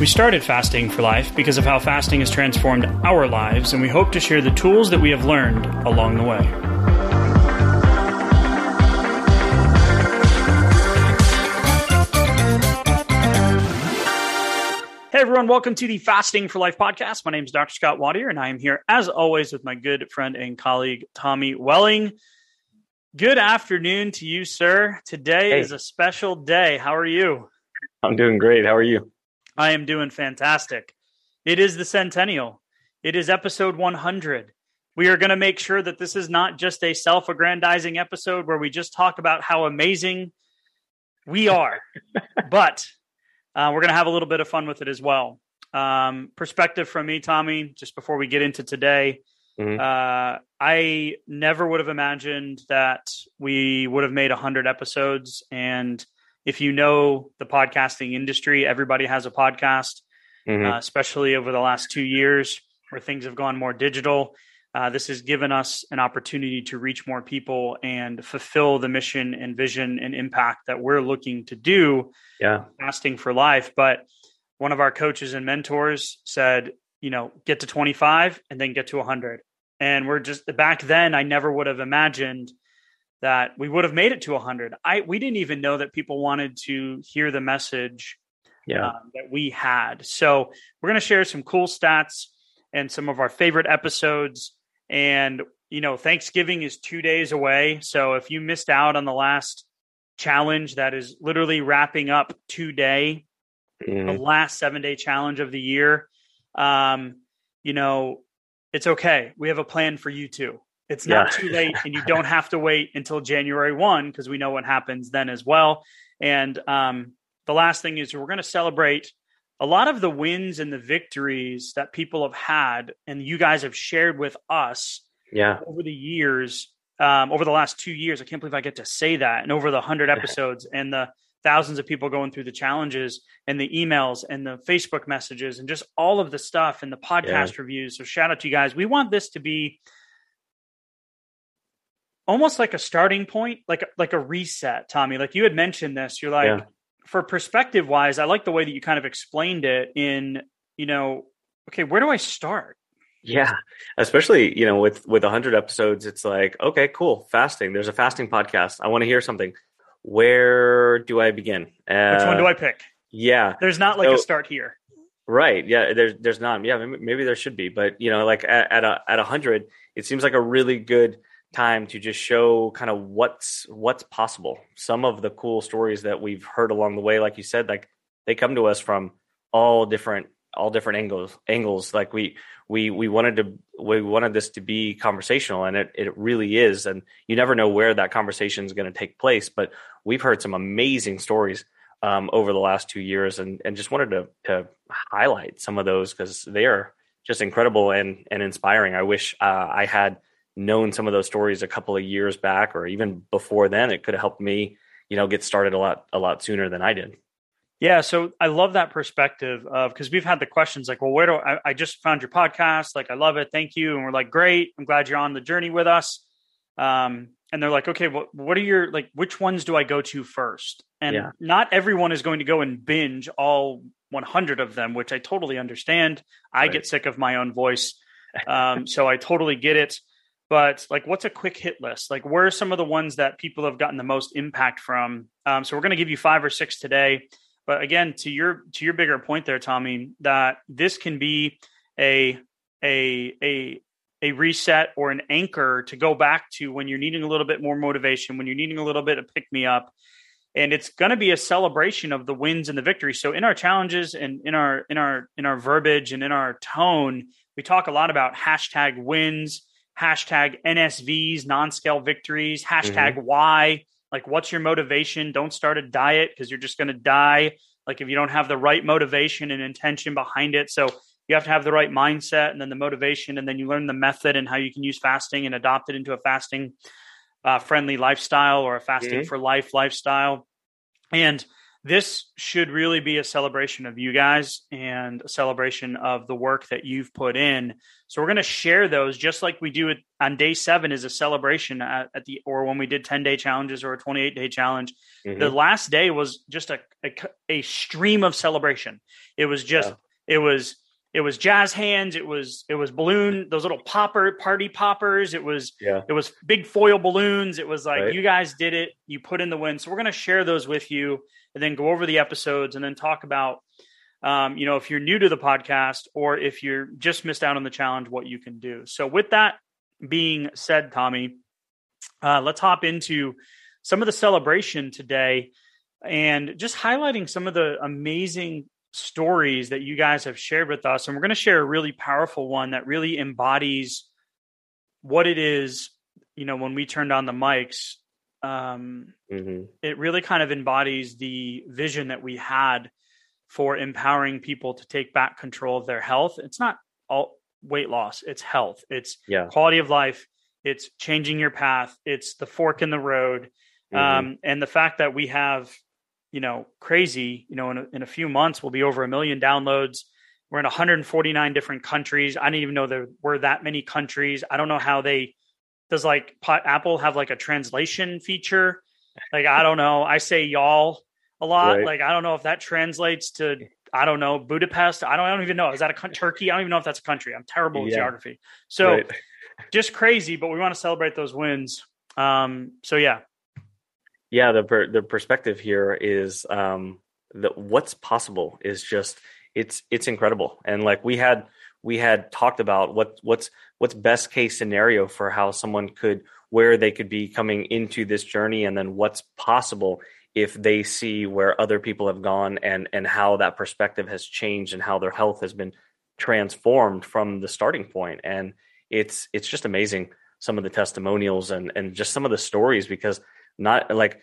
We started Fasting for Life because of how fasting has transformed our lives, and we hope to share the tools that we have learned along the way. Hey everyone, welcome to the Fasting for Life podcast. My name is Dr. Scott Watier, and I am here as always with my good friend and colleague Tommy Welling. Good afternoon to you, sir. Today Hey. is a special day. How are you? I'm doing great. How are you? I am doing fantastic. It is the centennial. It is episode 100. We are going to make sure that this is not just a self aggrandizing episode where we just talk about how amazing we are, but uh, we're going to have a little bit of fun with it as well. Um, perspective from me, Tommy, just before we get into today. Mhm. Uh, I never would have imagined that we would have made 100 episodes. And if you know the podcasting industry, everybody has a podcast, Mhm. uh, especially over the last two years where things have gone more digital. Uh, this has given us an opportunity to reach more people and fulfill the mission and vision and impact that we're looking to do yeah. fasting for life. But one of our coaches and mentors said, you know, get to 25 and then get to 100. And we're just back then, I never would have imagined that we would have made it to 100. I we didn't even know that people wanted to hear the message Yeah. um, that we had. So we're going to share some cool stats and some of our favorite episodes. And you know, Thanksgiving is two days away. So if you missed out on the last challenge that is literally wrapping up today, the Mhm. last seven day challenge of the year, um, you know, it's okay. We have a plan for you too. It's not Yeah. too late, and you don't have to wait until January 1 because we know what happens then as well. And um, the last thing is we're going to celebrate a lot of the wins and the victories that people have had, and you guys have shared with us Yeah. over the years, um, over the last two years. I can't believe I get to say that. And over the hundred episodes and the thousands of people going through the challenges and the emails and the Facebook messages and just all of the stuff and the podcast reviews. So shout out to you guys. We want this to be almost like a starting point, like like a reset, Tommy. Like you had mentioned this. You're like, Yeah. for perspective wise, I like the way that you kind of explained it in, you know, okay, where do I start? Yeah. Especially, you know, with with 100 episodes, it's like, okay, cool. Fasting. There's a fasting podcast. I want to hear something. Where do I begin? Uh, Which one do I pick? Yeah. There's not like a start here. Right. Yeah. There's there's not. Yeah. Maybe, maybe there should be, but you know, like at, at a at a hundred, it seems like a really good time to just show kind of what's what's possible. Some of the cool stories that we've heard along the way, like you said, like they come to us from all different all different angles angles. Like we we we wanted to we wanted this to be conversational, and it it really is. And you never know where that conversation is going to take place, but we've heard some amazing stories um, over the last two years, and and just wanted to to highlight some of those because they are just incredible and and inspiring. I wish uh, I had known some of those stories a couple of years back, or even before then. It could have helped me, you know, get started a lot a lot sooner than I did. Yeah, so I love that perspective of because we've had the questions like, well, where do I, I just found your podcast? Like, I love it, thank you, and we're like, great, I'm glad you're on the journey with us. Um, and they're like, okay, what what are your like? Which ones do I go to first? And Yeah. not everyone is going to go and binge all 100 of them, which I totally understand. I Right. get sick of my own voice, um, so I totally get it. But like, what's a quick hit list? Like, where are some of the ones that people have gotten the most impact from? Um, so we're going to give you five or six today. But again, to your to your bigger point there, Tommy, that this can be a a a a reset or an anchor to go back to when you're needing a little bit more motivation, when you're needing a little bit of pick me up. And it's going to be a celebration of the wins and the victories. So in our challenges and in our in our in our verbiage and in our tone, we talk a lot about hashtag wins, hashtag NSVs, non-scale victories, hashtag why. Like, what's your motivation? Don't start a diet because you're just going to die. Like, if you don't have the right motivation and intention behind it. So you have to have the right mindset and then the motivation, and then you learn the method and how you can use fasting and adopt it into a fasting uh, friendly lifestyle or a fasting mm-hmm. for life lifestyle. And this should really be a celebration of you guys and a celebration of the work that you've put in. So we're going to share those just like we do it on day seven is a celebration at, at, the or when we did 10 day challenges or a 28 day challenge. Mm-hmm. The last day was just a, a, a stream of celebration. It was just yeah. it was it was jazz hands it was it was balloon those little popper party poppers it was yeah. it was big foil balloons it was like right. you guys did it you put in the win so we're going to share those with you and then go over the episodes and then talk about um, you know if you're new to the podcast or if you're just missed out on the challenge what you can do. So with that being said tommy uh, let's hop into some of the celebration today and just highlighting some of the amazing stories that you guys have shared with us. And we're going to share a really powerful one that really embodies what it is, you know, when we turned on the mics. Um, mm-hmm. It really kind of embodies the vision that we had for empowering people to take back control of their health. It's not all weight loss, it's health, it's yeah. quality of life, it's changing your path, it's the fork in the road. Mm-hmm. Um, and the fact that we have you know, crazy. You know, in a, in a few months, we'll be over a million downloads. We're in 149 different countries. I didn't even know there were that many countries. I don't know how they does like Apple have like a translation feature. Like I don't know. I say y'all a lot. Right. Like I don't know if that translates to I don't know Budapest. I don't. I don't even know. Is that a Turkey? I don't even know if that's a country. I'm terrible with yeah. geography. So right. just crazy. But we want to celebrate those wins. Um, so yeah, yeah the per, the perspective here is um that what's possible is just it's it's incredible. And like we had we had talked about what what's what's best case scenario for how someone could where they could be coming into this journey and then what's possible if they see where other people have gone and and how that perspective has changed and how their health has been transformed from the starting point. And it's it's just amazing some of the testimonials and and just some of the stories because not like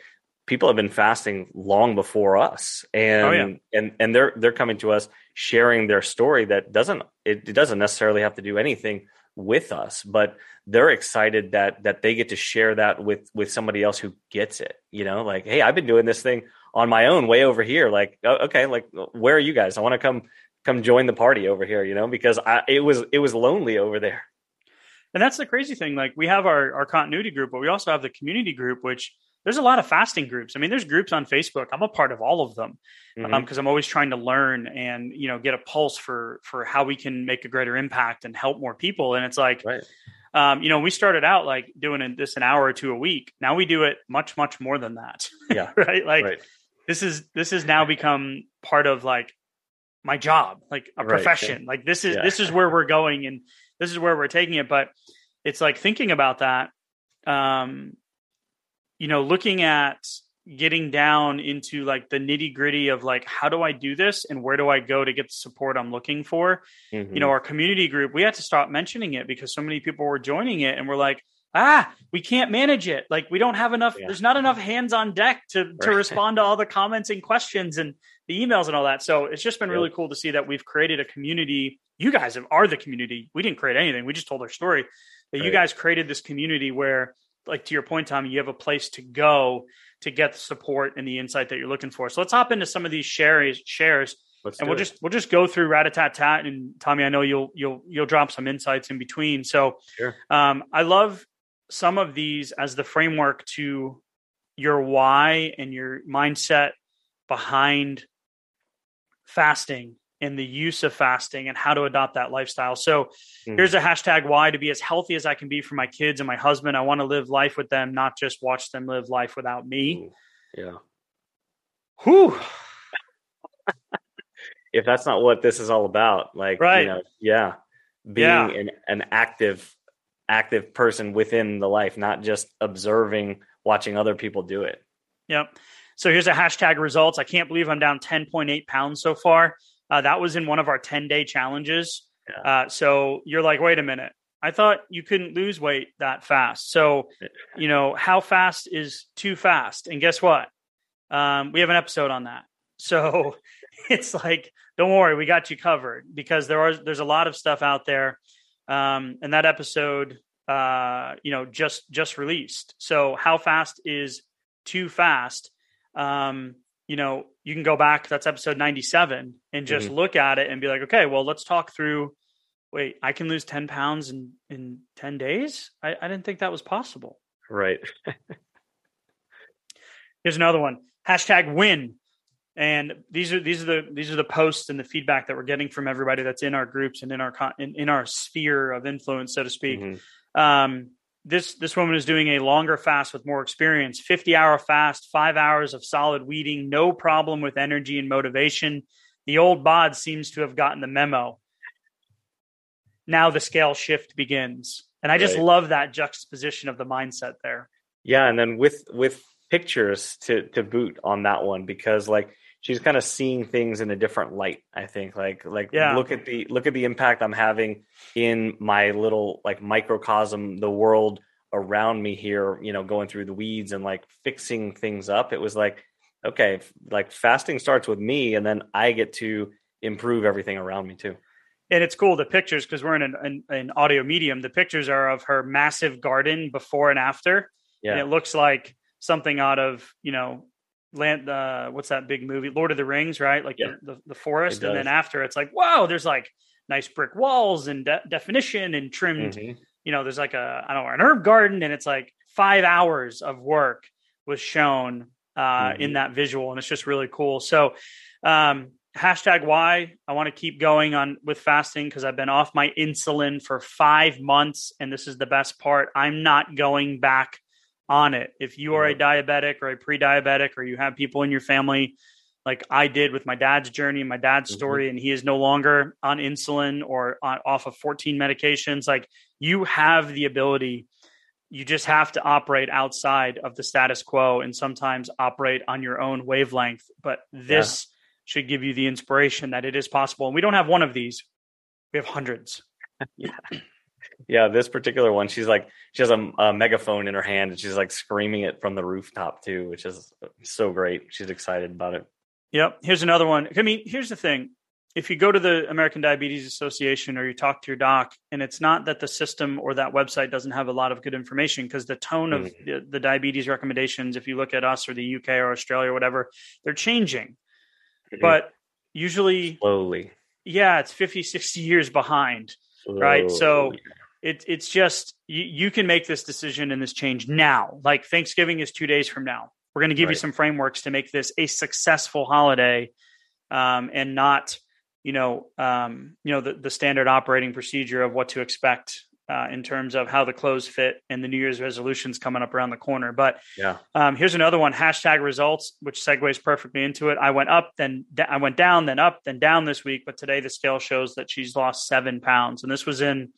people have been fasting long before us. And oh, yeah. and and they're they're coming to us sharing their story that doesn't it, it, doesn't necessarily have to do anything with us but they're excited that that they get to share that with with somebody else who gets it you know? Like hey i've been doing this thing on my own way over here. Like oh, okay like where are you guys? I want to come come join the party over here you know? Because i it was it was lonely over there. And that's the crazy thing like we have our our continuity group but we also have the community group which there's a lot of fasting groups. I mean, there's groups on Facebook. I'm a part of all of them because um, mm-hmm. um, I'm always trying to learn and you know get a pulse for for how we can make a greater impact and help more people. And it's like, right. um, you know, we started out like doing this an hour or two a week. Now we do it much much more than that. Yeah, right. Like right. this is this has now become part of like my job, like a right. profession. Like this is yeah. this is where we're going and this is where we're taking it. But it's like thinking about that. Um, you know, looking at getting down into like the nitty gritty of like how do I do this and where do I go to get the support I'm looking for? Mm-hmm. You know, our community group, we had to stop mentioning it because so many people were joining it and we're like, ah, we can't manage it. Like we don't have enough, yeah. there's not enough hands on deck to to respond to all the comments and questions and the emails and all that. So it's just been really cool to see that we've created a community. You guys are the community. We didn't create anything. We just told our story. that right. you guys created this community where like to your point, Tommy, you have a place to go to get the support and the insight that you're looking for. So let's hop into some of these shares shares. Let's and we'll it. just we'll just go through rat a tat tat and Tommy, I know you'll you'll you'll drop some insights in between. So sure. um, I love some of these as the framework to your why and your mindset behind fasting and the use of fasting and how to adopt that lifestyle. So mm-hmm. here's a hashtag why to be as healthy as I can be for my kids and my husband. I want to live life with them, not just watch them live life without me. Yeah. Whew. if that's not what this is all about, like, right. you know, yeah, being yeah. An, an active, active person within the life, not just observing, watching other people do it. Yep. So here's a hashtag results. I can't believe I'm down 10.8 pounds so far. Uh, that was in one of our 10 day challenges. Yeah. Uh, so you're like, wait a minute. I thought you couldn't lose weight that fast. So, you know, how fast is too fast? And guess what? Um, we have an episode on that. So, it's like, don't worry, we got you covered because there are there's a lot of stuff out there. Um, and that episode, uh, you know, just just released. So how fast is too fast? Um, you know, you can go back. That's episode ninety seven, and just mm-hmm. look at it and be like, okay, well, let's talk through. Wait, I can lose ten pounds in in ten days. I, I didn't think that was possible. Right. Here's another one. Hashtag win. And these are these are the these are the posts and the feedback that we're getting from everybody that's in our groups and in our in, in our sphere of influence, so to speak. Mm-hmm. Um, this this woman is doing a longer fast with more experience 50 hour fast five hours of solid weeding no problem with energy and motivation. The old bod seems to have gotten the memo. Now the scale shift begins. And i just right. love that juxtaposition of the mindset there. Yeah and then with with pictures to to boot on that one because like she's kind of seeing things in a different light i think like like yeah. look at the look at the impact i'm having in my little like microcosm the world around me here you know going through the weeds and like fixing things up it was like okay like fasting starts with me and then i get to improve everything around me too and it's cool the pictures because we're in an, an, an, audio medium the pictures are of her massive garden before and after yeah. and it looks like something out of you know land uh what's that big movie lord of the rings right like yeah. the, the, the, forest and then after it's like wow there's like nice brick walls and de- definition and trimmed mm-hmm. you know there's like a i don't know an herb garden and it's like five hours of work was shown uh mm-hmm. in that visual and it's just really cool so um hashtag why i want to keep going on with fasting because i've been off my insulin for five months and this is the best part i'm not going back on it. If you are a diabetic or a pre-diabetic or you have people in your family like I did with my dad's journey and my dad's mm-hmm. story and he is no longer on insulin or on, off of 14 medications like you have the ability. You just have to operate outside of the status quo and sometimes operate on your own wavelength. But this yeah. should give you the inspiration that it is possible. And we don't have one of these. We have hundreds. Yeah yeah, this particular one, she's like she has a, a, megaphone in her hand and she's like screaming it from the rooftop too, which is so great. She's excited about it. Yep. Here's another one. I mean, here's the thing. If you go to the American Diabetes Association or you talk to your doc, and it's not that the system or that website doesn't have a lot of good information, because the tone mm-hmm. of the, the, diabetes recommendations, if you look at us or the UK or Australia or whatever, they're changing. Mm-hmm. But usually, slowly. Yeah, it's 50, 60 years behind. Right. So it, it's just you, you can make this decision and this change now. Like Thanksgiving is two days from now. We're going to give right. you some frameworks to make this a successful holiday, um, and not you know um, you know the, the standard operating procedure of what to expect uh, in terms of how the clothes fit and the New Year's resolutions coming up around the corner. But yeah, um, here's another one: hashtag results, which segues perfectly into it. I went up, then I went down, then up, then down this week. But today the scale shows that she's lost seven pounds, and this was in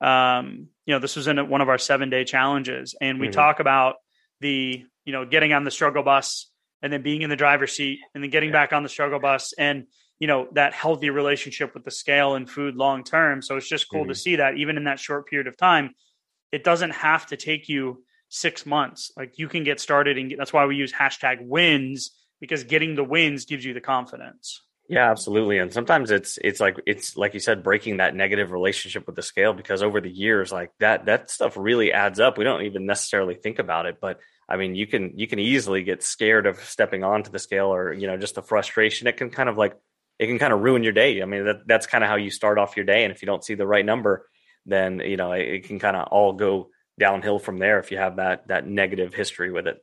um, you know, this was in one of our seven day challenges, and we mm-hmm. talk about the, you know, getting on the struggle bus and then being in the driver's seat and then getting yeah. back on the struggle bus and, you know, that healthy relationship with the scale and food long term. So it's just cool mm-hmm. to see that even in that short period of time, it doesn't have to take you six months. Like you can get started and get, that's why we use hashtag wins because getting the wins gives you the confidence. Yeah, absolutely. And sometimes it's it's like it's like you said, breaking that negative relationship with the scale because over the years, like that that stuff really adds up. We don't even necessarily think about it, but I mean, you can you can easily get scared of stepping onto the scale, or you know, just the frustration. It can kind of like it can kind of ruin your day. I mean, that that's kind of how you start off your day, and if you don't see the right number, then you know it, it can kind of all go downhill from there if you have that that negative history with it.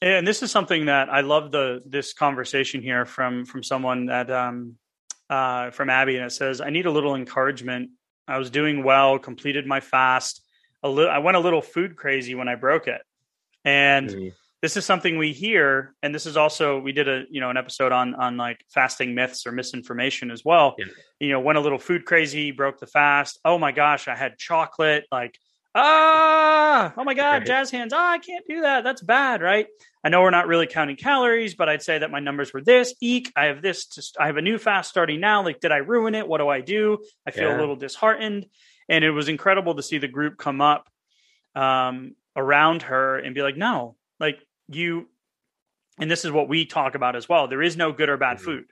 And this is something that I love the this conversation here from from someone that um uh from Abby and it says I need a little encouragement. I was doing well, completed my fast. A little I went a little food crazy when I broke it. And mm-hmm. This is something we hear and this is also we did a you know an episode on on like fasting myths or misinformation as well. Yeah. You know, went a little food crazy, broke the fast. Oh my gosh, I had chocolate like ah, oh my God, right. jazz hands. Ah, I can't do that. That's bad, right? I know we're not really counting calories, but I'd say that my numbers were this. Eek, I have this. To, I have a new fast starting now. Like, did I ruin it? What do I do? I feel yeah. a little disheartened. And it was incredible to see the group come up um, around her and be like, no, like you. And this is what we talk about as well. There is no good or bad mm-hmm. food.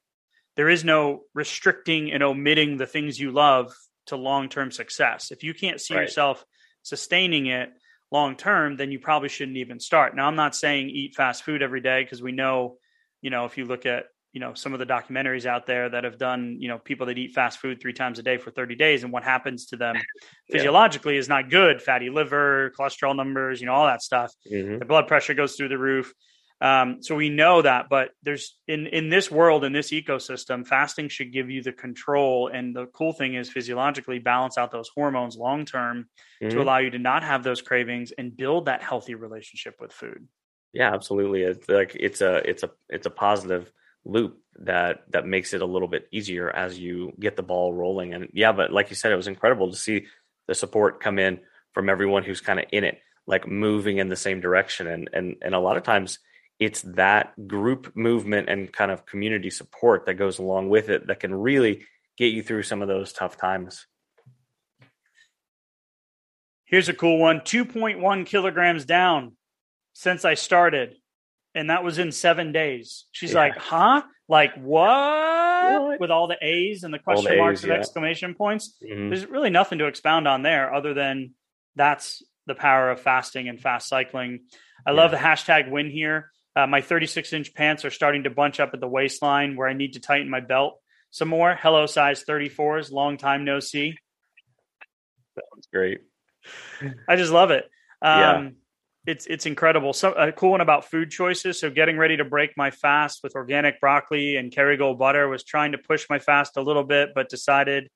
there is no restricting and omitting the things you love to long-term success. If you can't see Right. yourself sustaining it long term, then you probably shouldn't even start. Now, I'm not saying eat fast food every day because we know, you know, if you look at you know some of the documentaries out there that have done you know people that eat fast food three times a day for 30 days and what happens to them Yeah. physiologically is not good fatty liver cholesterol numbers you know all that stuff Mhm. the blood pressure goes through the roof um, so we know that but there's in in this world in this ecosystem fasting should give you the control and the cool thing is physiologically balance out those hormones long term to Mhm. allow you to not have those cravings and build that healthy relationship with food Yeah, absolutely. It's like it's a it's a it's a positive loop that that makes it a little bit easier as you get the ball rolling. And yeah, but like you said, it was incredible to see the support come in from everyone who's kind of in it, like moving in the same direction. And and and a lot of times it's that group movement and kind of community support that goes along with it that can really get you through some of those tough times. Here's a cool one 2.1 kilograms down since I started. And that was in seven days. She's Yeah. like, huh? Like, what? What? With all the A's and the All the question marks A's, and yeah. exclamation points. Mhm. There's really nothing to expound on there other than that's the power of fasting and fast cycling. I love the hashtag win here. Uh, my 36 inch pants are starting to bunch up at the waistline where I need to tighten my belt some more. Hello, size 34s. Long time no see. That's great. I just love it. Um, Yeah. It's it's incredible. So a cool one about food choices. So getting ready to break my fast with organic broccoli and Kerrygold butter was trying to push my fast a little bit, but decided,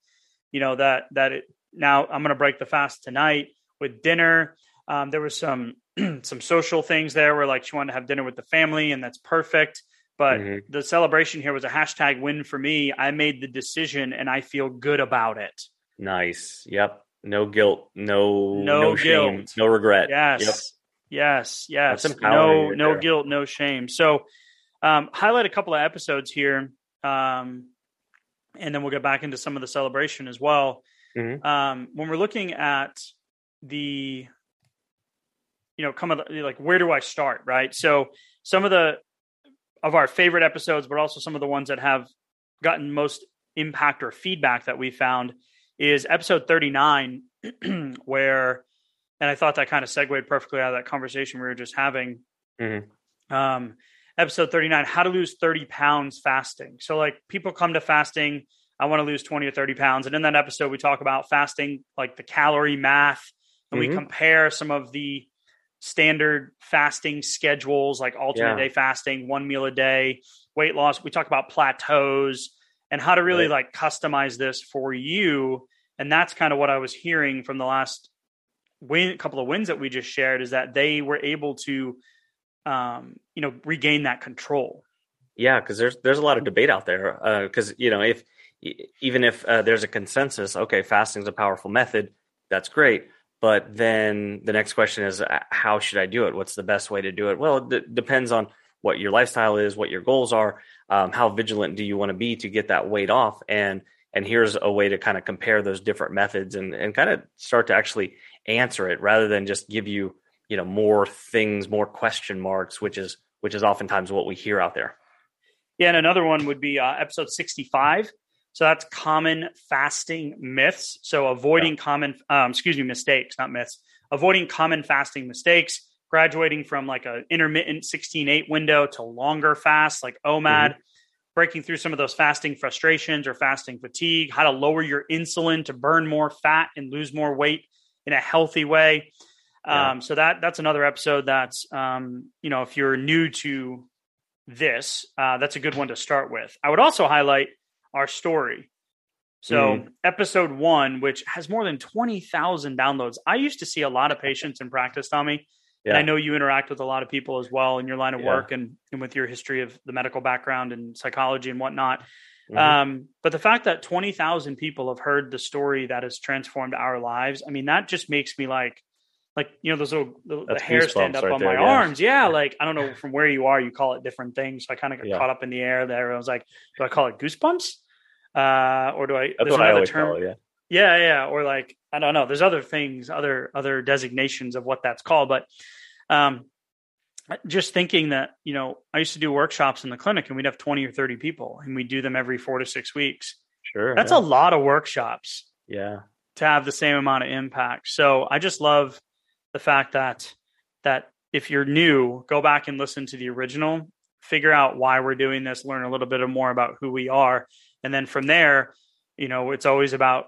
you know that that it, now I'm going to break the fast tonight with dinner. Um, there was some some social things there where like she wanted to have dinner with the family, and that's perfect. But Mhm. the celebration here was a hashtag win for me. I made the decision, and I feel good about it. Nice. Yep. No guilt. No No no, shame. guilt. No regret. Yes. Yep. Yes. Yes. No, no there. guilt, no shame. So, um, highlight a couple of episodes here. Um, and then we'll get back into some of the celebration as well. Mhm. Um, when we're looking at the, you know, come of the, like, where do I start? Right. So, some of the, of our favorite episodes, but also some of the ones that have gotten most impact or feedback that we found is episode 39, where, and I thought that kind of segued perfectly out of that conversation we were just having. Mhm. Um, episode 39, how to lose 30 pounds fasting. So, like, people come to fasting, I want to lose 20 or 30 pounds. And in that episode, we talk about fasting, like the calorie math, and we Mhm. compare some of the standard fasting schedules, like alternate Yeah. day fasting, one meal a day, weight loss. We talk about plateaus and how to really Right. like customize this for you. And that's kind of what I was hearing from the last win, a couple of wins that we just shared is that they were able to, um, you know, regain that control. Yeah, because there's there's a lot of debate out there. Uh because you know, if even if uh, there's a consensus, okay, fasting's a powerful method, that's great. But then the next question is, uh, how should I do it? What's the best way to do it? Well, it d- depends on what your lifestyle is, what your goals are, um, how vigilant do you want to be to get that weight off, and and here's a way to kind of compare those different methods and and kind of start to actually answer it rather than just give you you know more things, more question marks, which is which is oftentimes what we hear out there. Yeah, and another one would be uh, episode 65. So that's common fasting myths. So avoiding common, um, excuse me, mistakes, not myths. Avoiding common fasting mistakes. Graduating from like a intermittent 16-8 window to longer fasts like OMAD. Breaking through some of those fasting frustrations or fasting fatigue. How to lower your insulin to burn more fat and lose more weight in a healthy way. Yeah. Um, so that that's another episode. That's um, you know if you're new to this, uh, that's a good one to start with. I would also highlight our story. So, Mhm. episode one, which has more than 20,000 downloads. I used to see a lot of patients in practice, Tommy. And I know you interact with a lot of people as well in your line of Yeah. work and, and with your history of the medical background and psychology and whatnot. Mhm. Um, but the fact that 20,000 people have heard the story that has transformed our lives, I mean, that just makes me like, like, you know, those little, the, the hair stand up right on there, my yeah. arms. Yeah. Like, I don't know from where you are, you call it different things. So I kind of got Yeah. caught up in the air there. I was like, do I call it goosebumps? Uh, or do I, That's there's what I another term. call it. Yeah. Yeah, yeah, or like I don't know. There's other things, other other designations of what that's called, but um, just thinking that, you know, I used to do workshops in the clinic and we'd have 20 or 30 people and we do them every four to six weeks. Sure. That's yeah. a lot of workshops. Yeah. To have the same amount of impact. So I just love the fact that that if you're new, go back and listen to the original, figure out why we're doing this, learn a little bit more about who we are. And then from there, you know, it's always about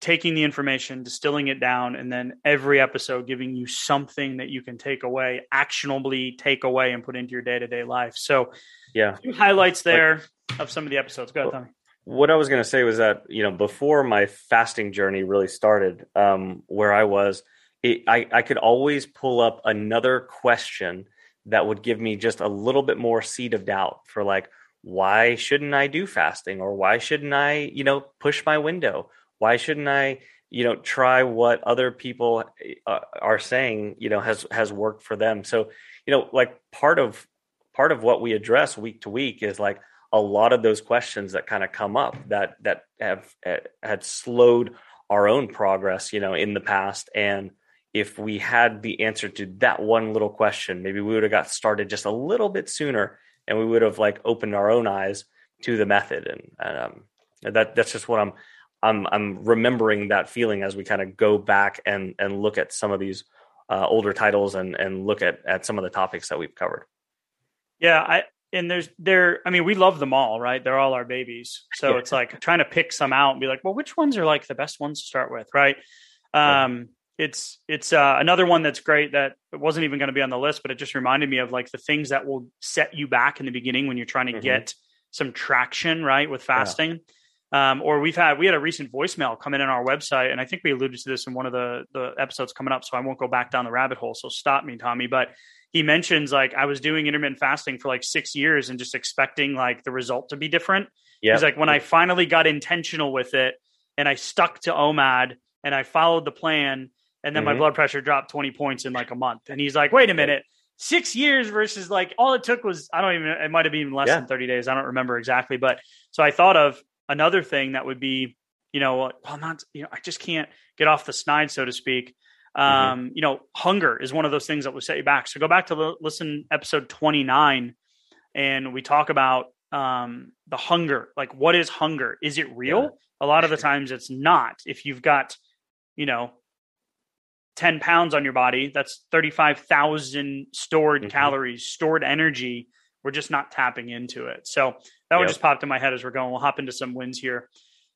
taking the information, distilling it down, and then every episode giving you something that you can take away, actionably take away and put into your day to day life. So, yeah, highlights there like, of some of the episodes. Go ahead, Tommy. What I was going to say was that you know before my fasting journey really started, um, where I was, it, I I could always pull up another question that would give me just a little bit more seed of doubt for like why shouldn't I do fasting or why shouldn't I you know push my window why shouldn't i you know try what other people uh, are saying you know has has worked for them? So you know like part of part of what we address week to week is like a lot of those questions that kind of come up that that have had slowed our own progress you know in the past. And if we had the answer to that one little question maybe we would have got started just a little bit sooner and we would have like opened our own eyes to the method. And, and um, that that's just what i'm I'm I'm remembering that feeling as we kind of go back and and look at some of these uh, older titles and and look at at some of the topics that we've covered. Yeah, I and there's there. I mean, we love them all, right? They're all our babies, so yeah. it's like trying to pick some out and be like, well, which ones are like the best ones to start with, right? Um, yeah. It's it's uh, another one that's great that it wasn't even going to be on the list, but it just reminded me of like the things that will set you back in the beginning when you're trying to mm-hmm. get some traction, right, with fasting. Yeah um, or we've had we had a recent voicemail come in on our website, and I think we alluded to this in one of the the episodes coming up. So I won't go back down the rabbit hole. So stop me, Tommy. But he mentions like I was doing intermittent fasting for like six years and just expecting like the result to be different. Yep. He's like when I finally got intentional with it and I stuck to OMAD and I followed the plan, and then mm-hmm. my blood pressure dropped twenty points in like a month. And he's like, wait a minute. Six years versus like all it took was I don't even it might have been less yeah. than 30 days. I don't remember exactly. But so I thought of another thing that would be, you know, well, not, you know, I just can't get off the snide, so to speak. Mm-hmm. Um, mm-hmm. you know, hunger is one of those things that will set you back. So go back to the, listen episode 29 and we talk about um, the hunger. Like, what is hunger? Is it real? Yeah. A lot of the times it's not. If you've got, you know, 10 pounds on your body, that's 35,000 stored mm-hmm. calories, stored energy. We're just not tapping into it. So that yep. one just popped in my head as we're going. We'll hop into some wins here.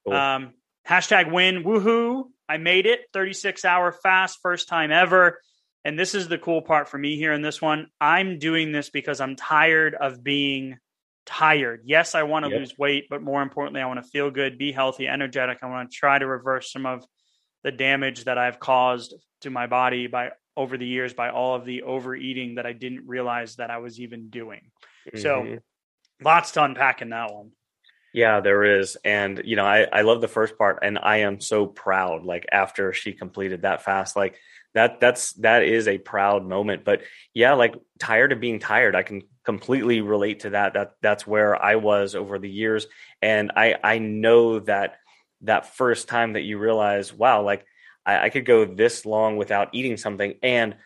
Cool. Um, hashtag win woohoo. I made it 36 hour fast, first time ever. And this is the cool part for me here in this one. I'm doing this because I'm tired of being tired. Yes, I want to yep. lose weight, but more importantly, I want to feel good, be healthy, energetic. I want to try to reverse some of the damage that I've caused to my body by over the years by all of the overeating that I didn't realize that I was even doing. Mm-hmm. So Lots to unpack in that one. Yeah, there is. And, you know, I, I love the first part and I am so proud, like after she completed that fast, like that, that's, that is a proud moment. But yeah, like tired of being tired. I can completely relate to that. That that's where I was over the years. And I, I know that that first time that you realize, wow, like I, I could go this long without eating something and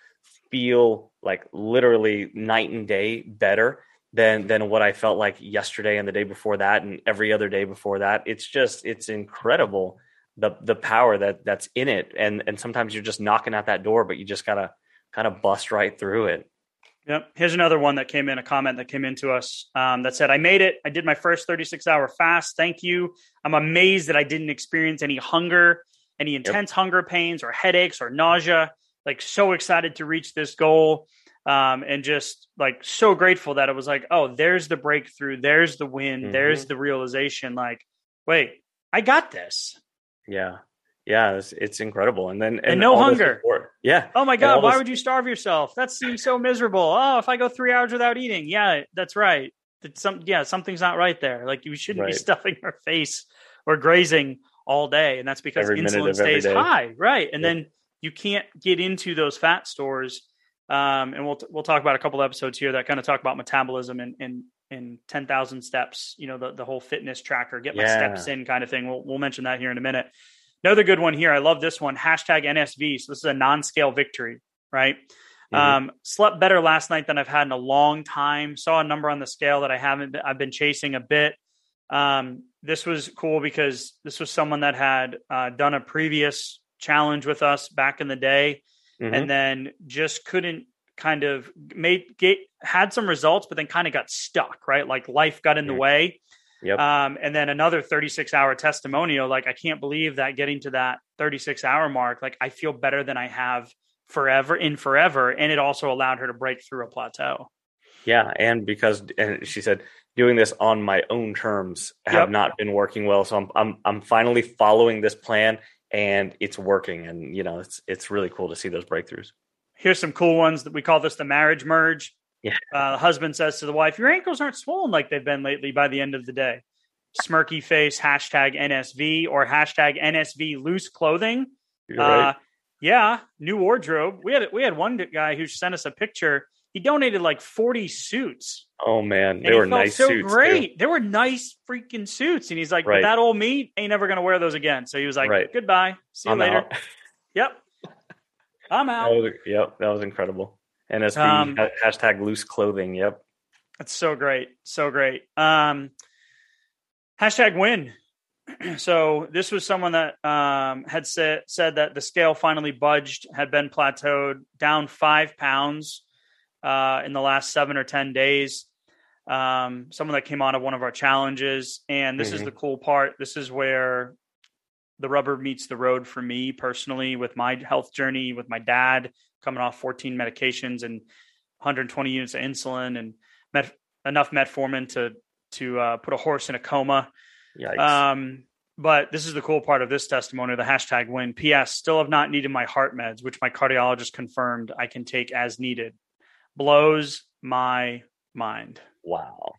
feel like literally night and day better than than what I felt like yesterday and the day before that and every other day before that. It's just it's incredible the the power that that's in it. And and sometimes you're just knocking at that door, but you just gotta kind of bust right through it. Yep. Here's another one that came in, a comment that came into us um, that said, I made it. I did my first 36 hour fast. Thank you. I'm amazed that I didn't experience any hunger, any intense yep. hunger pains or headaches or nausea. Like, so excited to reach this goal um, and just like so grateful that it was like, oh, there's the breakthrough, there's the win, mm-hmm. there's the realization. Like, wait, I got this. Yeah, yeah, it's, it's incredible. And then and, and no hunger. Yeah. Oh my god, why would you starve yourself? That seems so miserable. Oh, if I go three hours without eating, yeah, that's right. It's some yeah, something's not right there. Like you shouldn't right. be stuffing your face or grazing all day, and that's because every insulin stays high, right? And then you can't get into those fat stores um, and we'll we'll talk about a couple episodes here that kind of talk about metabolism and in in ten thousand steps. You know, the the whole fitness tracker, get my yeah. steps in kind of thing. We'll we'll mention that here in a minute. Another good one here. I love this one. Hashtag NSV. So this is a non-scale victory, right? Mm-hmm. Um, slept better last night than I've had in a long time. Saw a number on the scale that I haven't. Been, I've been chasing a bit. Um, this was cool because this was someone that had uh, done a previous challenge with us back in the day, mm-hmm. and then just couldn't kind of made get, had some results, but then kind of got stuck. Right, like life got in mm-hmm. the way. Yep. Um, and then another 36 hour testimonial. Like I can't believe that getting to that 36 hour mark. Like I feel better than I have forever in forever, and it also allowed her to break through a plateau. Yeah, and because and she said doing this on my own terms have yep. not been working well. So I'm I'm I'm finally following this plan and it's working. And you know, it's it's really cool to see those breakthroughs. Here's some cool ones that we call this the marriage merge. Yeah. Uh, husband says to the wife, Your ankles aren't swollen like they've been lately by the end of the day. Smirky face, hashtag NSV or hashtag NSV loose clothing. Uh, yeah, new wardrobe. We had we had one guy who sent us a picture he donated like 40 suits. Oh man, they were nice so suits. Great. Too. They were nice freaking suits. And he's like, right. that old me ain't never gonna wear those again. So he was like, right. goodbye. See you I'm later. yep. I'm out. That was, yep, that was incredible. NSV um, hashtag loose clothing. Yep. That's so great. So great. Um hashtag win. so this was someone that um, had said said that the scale finally budged, had been plateaued, down five pounds uh, in the last seven or 10 days. Um, someone that came out of one of our challenges. And this mm-hmm. is the cool part. This is where the rubber meets the road for me personally with my health journey, with my dad coming off 14 medications and 120 units of insulin and met, enough metformin to to uh, put a horse in a coma. Yikes. Um, but this is the cool part of this testimony, the hashtag win. P.S. Still have not needed my heart meds, which my cardiologist confirmed I can take as needed blows my mind. Wow.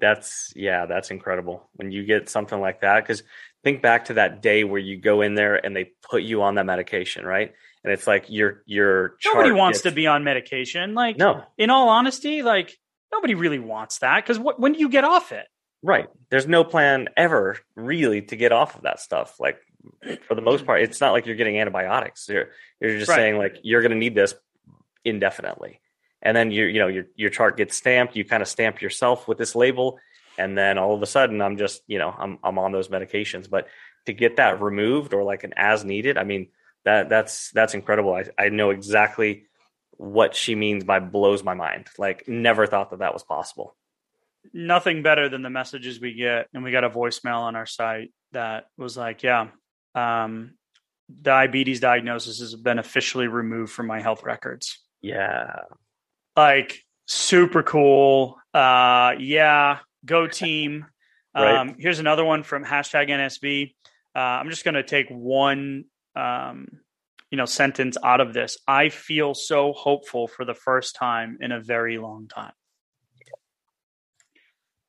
That's yeah, that's incredible. When you get something like that cuz think back to that day where you go in there and they put you on that medication, right? And it's like your your Nobody wants gets... to be on medication. Like no. in all honesty, like nobody really wants that cuz what when do you get off it? Right. There's no plan ever really to get off of that stuff. Like for the most part, it's not like you're getting antibiotics. You're you're just right. saying like you're going to need this indefinitely and then your you know your your chart gets stamped. You kind of stamp yourself with this label and then all of a sudden i'm just you know i'm i'm on those medications. But to get that removed or like an as needed i mean that that's that's incredible. I, I know exactly what she means by blows my mind. Like never thought that that was possible. Nothing better than the messages we get and we got a voicemail on our site that was like yeah um, diabetes diagnosis has been officially removed from my health records. Yeah like super cool. Uh, yeah, go team. right. Um, here's another one from hashtag NSV. Uh, I'm just going to take one, um, you know, sentence out of this. I feel so hopeful for the first time in a very long time.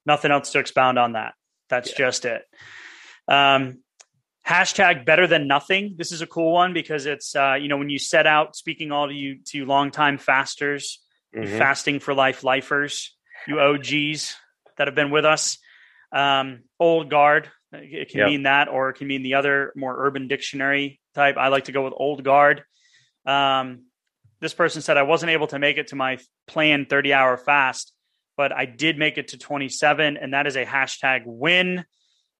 Nothing else to expound on that. That's yeah. just it. Um, hashtag better than nothing. This is a cool one because it's, uh, you know, when you set out speaking all to you to longtime fasters, mm-hmm. fasting for life lifers, you OGs that have been with us. Um, old guard, it can yep. mean that, or it can mean the other more urban dictionary type. I like to go with old guard. Um, this person said I wasn't able to make it to my planned 30 hour fast, but I did make it to 27, and that is a hashtag win.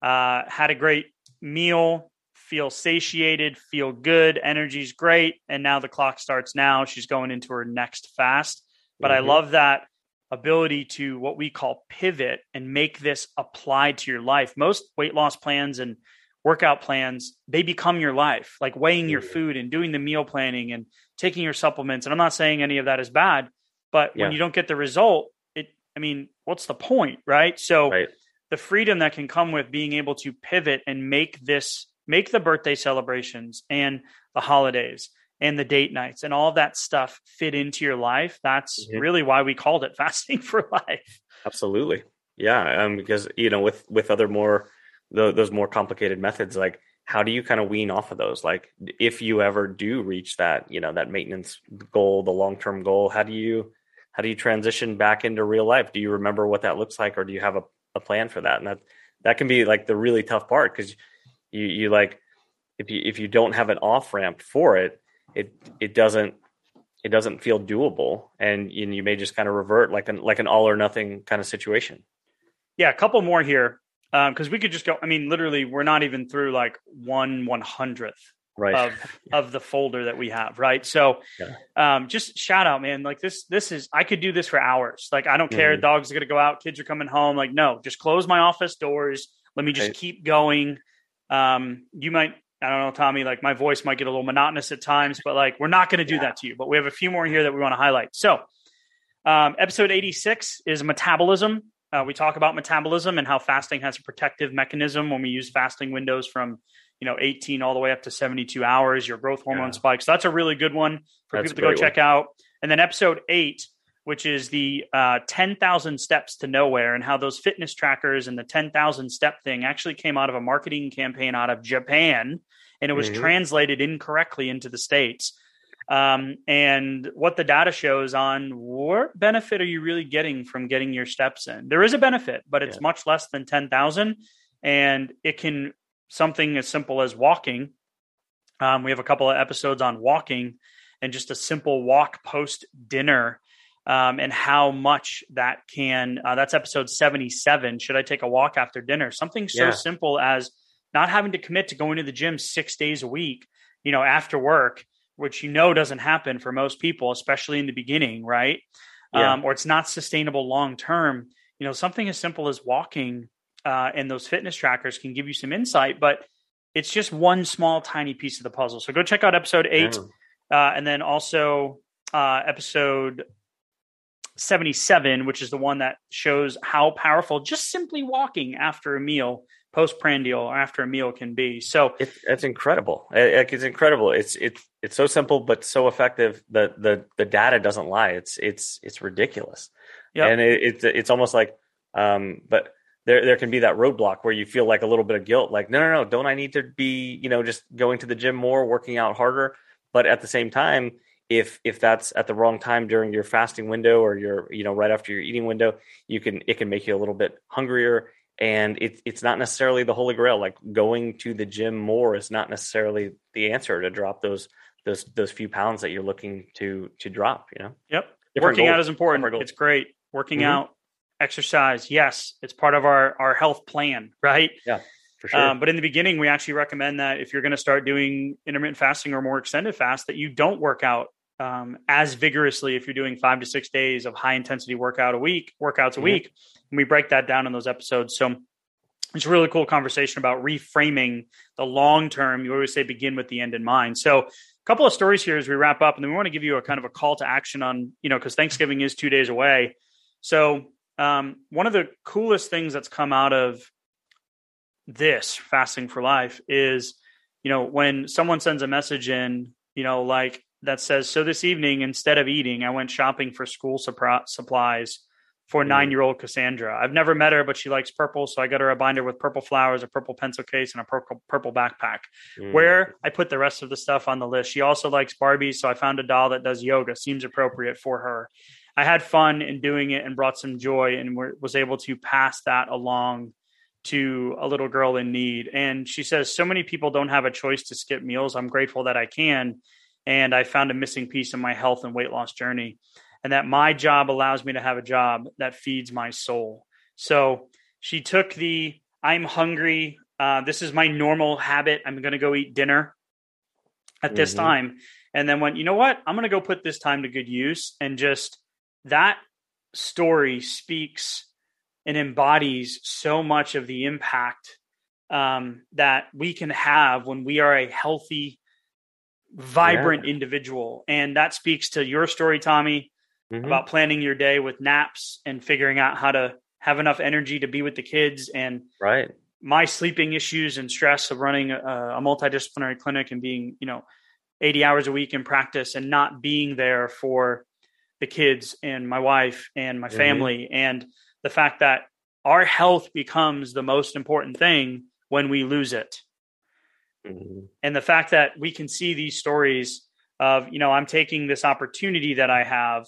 Uh, had a great meal, feel satiated, feel good, energy's great, and now the clock starts now. She's going into her next fast. But mm-hmm. I love that ability to what we call pivot and make this applied to your life. Most weight loss plans and workout plans, they become your life, like weighing your food and doing the meal planning and taking your supplements. And I'm not saying any of that is bad, but yeah. when you don't get the result, it, I mean, what's the point? Right. So right. the freedom that can come with being able to pivot and make this, make the birthday celebrations and the holidays and the date nights and all that stuff fit into your life that's mm-hmm. really why we called it fasting for life. Absolutely. Yeah um, because you know with with other more the, those more complicated methods like how do you kind of wean off of those? Like if you ever do reach that you know that maintenance goal the long-term goal how do you how do you transition back into real life? Do you remember what that looks like or do you have a, a plan for that? And that that can be like the really tough part because you you like if you if you don't have an off ramp for it it it doesn't it doesn't feel doable, and you, you may just kind of revert like an like an all or nothing kind of situation. Yeah, a couple more here because um, we could just go. I mean, literally, we're not even through like one one hundredth right. of of the folder that we have, right? So, yeah. um, just shout out, man! Like this, this is I could do this for hours. Like I don't care. Mm-hmm. Dogs are gonna go out. Kids are coming home. Like no, just close my office doors. Let me just right. keep going. Um, you might. I don't know, Tommy. Like my voice might get a little monotonous at times, but like we're not going to do yeah. that to you. But we have a few more here that we want to highlight. So, um, episode eighty six is metabolism. Uh, we talk about metabolism and how fasting has a protective mechanism when we use fasting windows from you know 18 all the way up to 72 hours. Your growth hormone yeah. spikes. So that's a really good one for that's people to go check one. out. And then episode eight, which is the uh, 10,000 steps to nowhere, and how those fitness trackers and the 10,000 step thing actually came out of a marketing campaign out of Japan, and it was mm-hmm. translated incorrectly into the states um, and what the data shows on what benefit are you really getting from getting your steps in. There is a benefit, but it's yeah. much less than 10,000 and it can something as simple as walking. Um, we have a couple of episodes on walking and just a simple walk post dinner um, and how much that can. Uh, that's episode 77. Should I take a walk after dinner? Something so yeah. simple as not having to commit to going to the gym six days a week, you know, after work which you know doesn't happen for most people, especially in the beginning, right? Yeah. Um, or it's not sustainable long term. You know, something as simple as walking uh, and those fitness trackers can give you some insight, but it's just one small tiny piece of the puzzle. So go check out episode eight, yeah. uh, and then also uh, episode 77, which is the one that shows how powerful just simply walking after a meal postprandial or after a meal can be. So it, it's incredible. It, it's incredible. It's it's it's so simple but so effective. The the the data doesn't lie. It's it's it's ridiculous. Yeah, and it, it's it's almost like um, but there there can be that roadblock where you feel like a little bit of guilt. Like no no no, don't I need to be you know just going to the gym more, working out harder? But at the same time. If, if that's at the wrong time during your fasting window or your you know right after your eating window you can it can make you a little bit hungrier. And it's it's not necessarily the holy grail. Like going to the gym more is not necessarily the answer to drop those those those few pounds that you're looking to to drop you know? Yep. Different working goals. out is important. it's great. Working mm-hmm. out exercise yes it's part of our our health plan right? Yeah sure. Um, but in the beginning we actually recommend that if you're going to start doing intermittent fasting or more extended fast that you don't work out um, as vigorously if you're doing five to six days of high intensity workout a week workouts a mm-hmm. week and we break that down in those episodes. So it's a really cool conversation about reframing the long term. You always say begin with the end in mind. So a couple of stories here as we wrap up, and then we want to give you a kind of a call to action on, you know, because Thanksgiving is two days away. So um, one of the coolest things that's come out of this fasting for life is, you know, when someone sends a message in, you know, like that says, so this evening, instead of eating, I went shopping for school supplies for mm. nine year old Cassandra. I've never met her, but she likes purple. So I got her a binder with purple flowers, a purple pencil case, and a purple, purple backpack. Mm. Where I put the rest of the stuff on the list. She also likes Barbies. So I found a doll that does yoga, seems appropriate for her. I had fun in doing it and brought some joy and was able to pass that along to a little girl in need. And she says, So many people don't have a choice to skip meals. I'm grateful that I can. And I found a missing piece in my health and weight loss journey and that my job allows me to have a job that feeds my soul. So she took the I'm hungry. Uh, this is my normal habit. I'm going to go eat dinner at this mm-hmm. time. And then went, you know what? I'm going to go put this time to good use. And just that story speaks and embodies so much of the impact um, that we can have when we are a healthy, vibrant yeah. individual. And that speaks to your story, Tommy mm-hmm. about planning your day with naps and figuring out how to have enough energy to be with the kids and right my sleeping issues and stress of running a, a multidisciplinary clinic and being you know 80 hours a week in practice and not being there for the kids and my wife and my mm-hmm. family mm-hmm. and the fact that our health becomes the most important thing when we lose it mm-hmm. and the fact that we can see these stories of you know i'm taking this opportunity that i have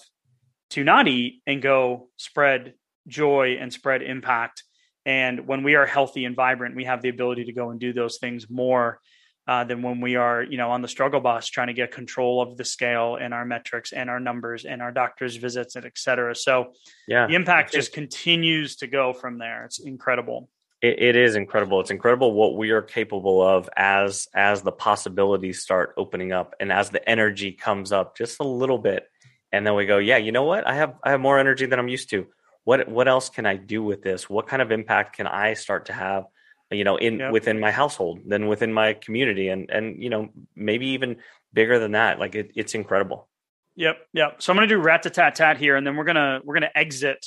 to not eat and go spread joy and spread impact. And when we are healthy and vibrant, we have the ability to go and do those things more uh, than when we are, you know, on the struggle bus trying to get control of the scale and our metrics and our numbers and our doctor's visits and et cetera. So yeah, the impact just continues to go from there. It's incredible. It, it is incredible. It's incredible what we are capable of as as the possibilities start opening up and as the energy comes up just a little bit, and then we go, yeah, you know what? I have I have more energy than I'm used to. What what else can I do with this? What kind of impact can I start to have? You know in yep. within my household than within my community and and you know maybe even bigger than that like it, it's incredible. Yep yep. So i'm gonna do rat-a-tat-tat here and then we're gonna we're gonna exit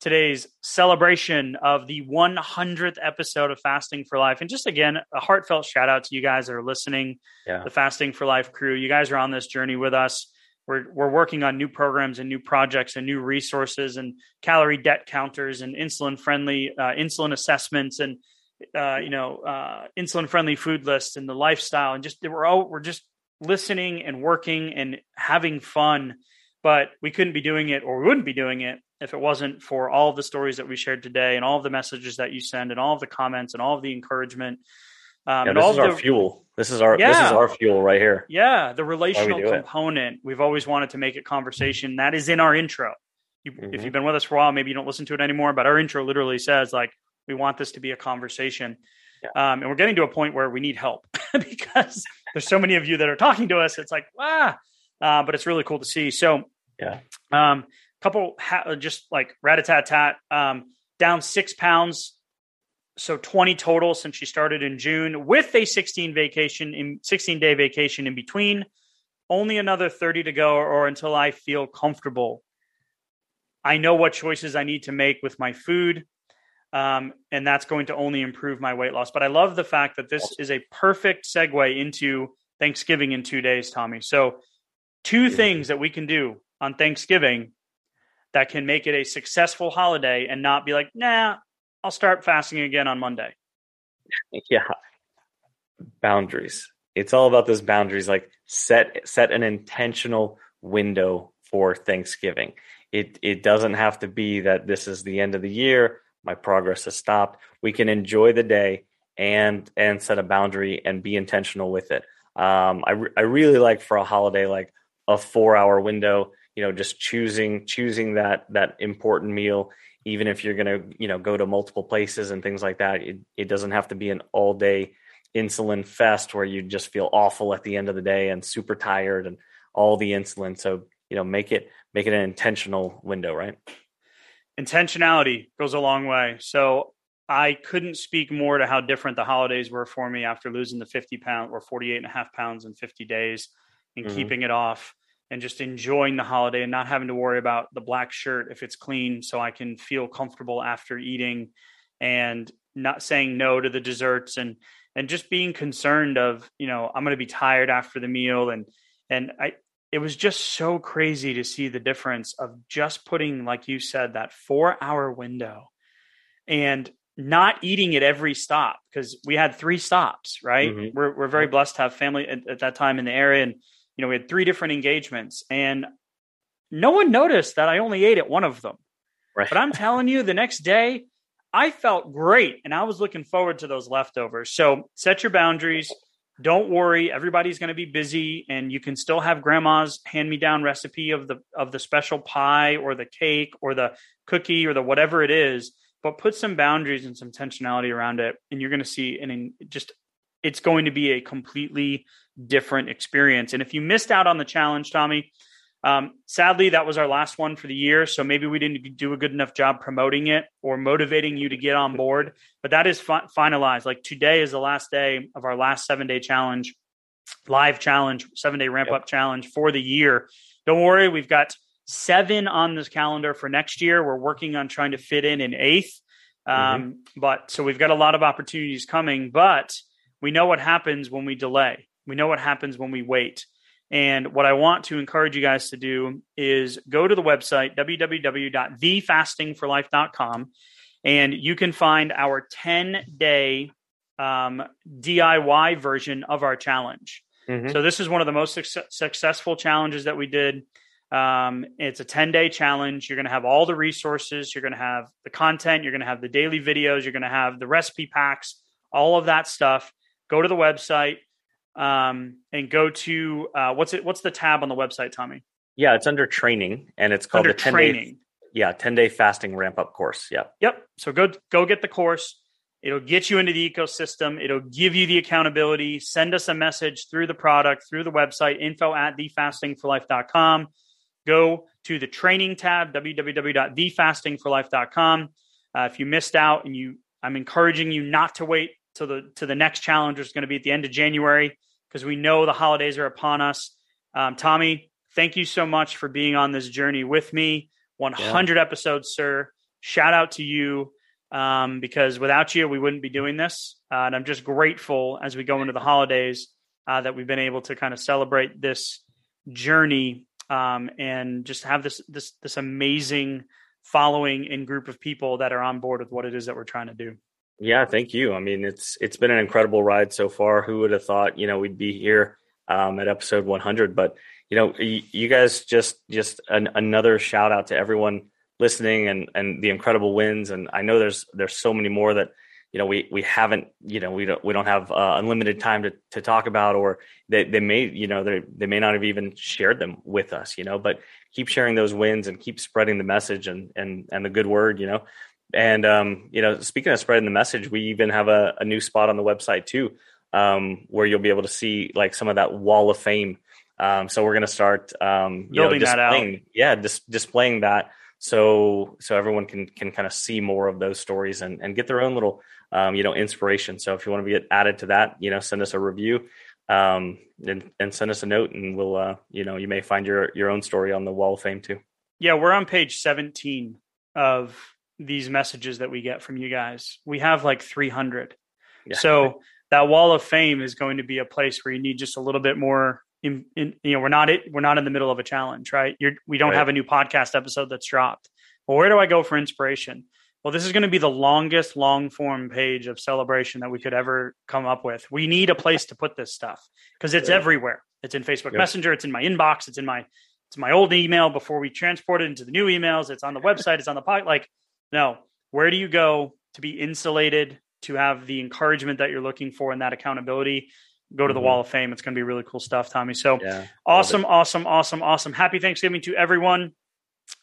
today's celebration of the 100th episode of fasting for life. And just again a heartfelt shout out to you guys that are listening yeah. the fasting for life crew. You guys are on this journey with us. We're, we're working on new programs and new projects and new resources and calorie debt counters and insulin friendly uh, insulin assessments and uh, you know, uh, insulin friendly food lists and the lifestyle, and just we're all we're just listening and working and having fun. But we couldn't be doing it, or we wouldn't be doing it, if it wasn't for all of the stories that we shared today, and all of the messages that you send, and all of the comments, and all of the encouragement. Um, yeah, this is our the, fuel. This is our yeah, this is our fuel right here. Yeah, the relational component. It. We've always wanted to make it conversation. That is in our intro. You, mm-hmm. If you've been with us for a while, maybe you don't listen to it anymore. But our intro literally says like we want this to be a conversation. Yeah. Um, and we're getting to a point where we need help because there's so many of you that are talking to us. It's like, ah, uh, but it's really cool to see. So, yeah, um, couple ha- just like rat a tat tat, um, down six pounds. So 20 total since she started in June with a 16 vacation in 16 day vacation in between. Only another 30 to go or until I feel comfortable. I know what choices I need to make with my food. Um, and that's going to only improve my weight loss. But I love the fact that this is a perfect segue into Thanksgiving in two days, Tommy. So, two things that we can do on Thanksgiving that can make it a successful holiday and not be like, nah, I'll start fasting again on Monday. Yeah. Boundaries. It's all about those boundaries. Like set set an intentional window for Thanksgiving. It it doesn't have to be that this is the end of the year my progress has stopped. We can enjoy the day and and set a boundary and be intentional with it. Um, I re- I really like for a holiday like a four hour window. You know, just choosing choosing that that important meal, even if you're gonna you know go to multiple places and things like that. It it doesn't have to be an all day insulin fest where you just feel awful at the end of the day and super tired and all the insulin. So you know, make it make it an intentional window, right? Intentionality goes a long way. So I couldn't speak more to how different the holidays were for me after losing the 50 pound or 48 and a half pounds in 50 days and mm-hmm. keeping it off and just enjoying the holiday and not having to worry about the black shirt if it's clean so I can feel comfortable after eating and not saying no to the desserts and and just being concerned of, you know, I'm going to be tired after the meal and and I it was just so crazy to see the difference of just putting, like you said, that four hour window and not eating at every stop because we had three stops, right? Mm-hmm. We're, we're very blessed to have family at, at, that time in the area. And, you know, we had three different engagements and no one noticed that I only ate at one of them. Right. But I'm telling you, the next day, I felt great and I was looking forward to those leftovers. So set your boundaries, don't worry everybody's going to be busy and you can still have grandma's hand me down recipe of the of the special pie or the cake or the cookie or the whatever it is but put some boundaries and some intentionality around it and you're going to see and just it's going to be a completely different experience. And if you missed out on the challenge tommy um, sadly, that was our last one for the year, so maybe we didn't do a good enough job promoting it or motivating you to get on board. But that is fi- finalized. Like today is the last day of our last seven day challenge, live challenge, seven day ramp yep. up challenge for the year. Don't worry, we've got seven on this calendar for next year. We're working on trying to fit in an eighth. Um, mm-hmm. But so we've got a lot of opportunities coming, but we know what happens when we delay. We know what happens when we wait. And what I want to encourage you guys to do is go to the website, www.thefastingforlife.com, and you can find our 10 day um, DIY version of our challenge. Mm-hmm. So, this is one of the most su- successful challenges that we did. Um, it's a 10 day challenge. You're going to have all the resources, you're going to have the content, you're going to have the daily videos, you're going to have the recipe packs, all of that stuff. Go to the website, um, and go to uh, what's it? What's the tab on the website, Tommy? Yeah, it's under training, and it's called Under the 10 training. day. Yeah, ten day fasting ramp up course. Yeah, Yep. So go go get the course. It'll get you into the ecosystem. It'll give you the accountability. Send us a message through the product, through the website, info at thefastingforlife.com. Go to the training tab, www.thefastingforlife.com. Uh, if you missed out and you, I'm encouraging you not to wait till the to the next challenge, which is going to be at the end of January, because we know the holidays are upon us. Um, Tommy, thank you so much for being on this journey with me. 100 episodes, sir. Shout out to you um, because without you, we wouldn't be doing this. Uh, and I'm just grateful as we go into the holidays uh, that we've been able to kind of celebrate this journey um, and just have this this this amazing following and group of people that are on board with what it is that we're trying to do. Yeah. Thank you. I mean, it's it's been an incredible ride so far. Who would have thought? You know, we'd be here um, at episode 100. But you know, you, you guys just just an, another shout out to everyone listening and and the incredible wins. And I know there's there's so many more that you know we we haven't you know we don't we don't have uh, unlimited time to to talk about or they they may you know they they may not have even shared them with us you know but keep sharing those wins and keep spreading the message and and and the good word you know and um you know speaking of spreading the message we even have a, a new spot on the website too um where you'll be able to see like some of that wall of fame. Um so we're going to start um you Building know that out. displaying yeah dis- displaying that so so everyone can can kind of see more of those stories and and get their own little um, you know inspiration. So if you want to get added to that you know send us a review um, and and send us a note and we'll uh, you know you may find your your own story on the wall of fame too. Yeah, we're on page 17 of these messages that we get from you guys. We have like 300. Yeah. So that wall of fame is going to be a place where you need just a little bit more. In, in, you know, we're not it. We're not in the middle of a challenge, right? You're, we don't Right. have a new podcast episode that's dropped. Well, where do I go for inspiration? Well, this is going to be the longest long form page of celebration that we could ever come up with. We need a place to put this stuff because it's everywhere. It's in Facebook Yep. Messenger. It's in my inbox. It's in my it's my old email before we transport it into the new emails. It's on the website. It's on the pod. Like, no, where do you go to be insulated, to have the encouragement that you're looking for and that accountability? Go to the Mhm. wall of fame. It's going to be really cool stuff, Tommy. So yeah awesome, awesome, awesome, awesome. Happy Thanksgiving to everyone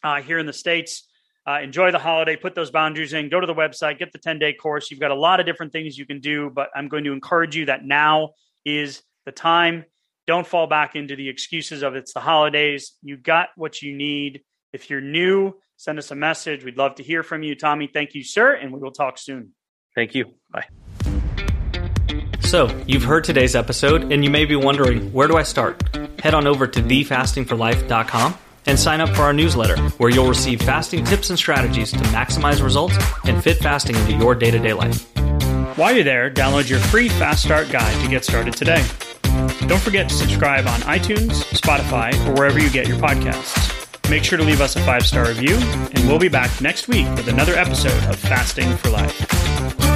uh, here in the States. Uh, enjoy the holiday, put those boundaries in, go to the website, get the 10 day course. You've got a lot of different things you can do, but I'm going to encourage you that now is the time. Don't fall back into the excuses of it's the holidays. You got what you need. If you're new, send us a message. We'd love to hear from you. Tommy, thank you, sir, and we will talk soon. thank you bye So, you've heard today's episode, and you may be wondering, where do I start? Head on over to thefastingforlife.com and sign up for our newsletter, where you'll receive fasting tips and strategies to maximize results and fit fasting into your day to day life. While you're there, download your free Fast Start guide to get started today. Don't forget to subscribe on iTunes, Spotify, or wherever you get your podcasts. Make sure to leave us a five star review, and we'll be back next week with another episode of Fasting for Life.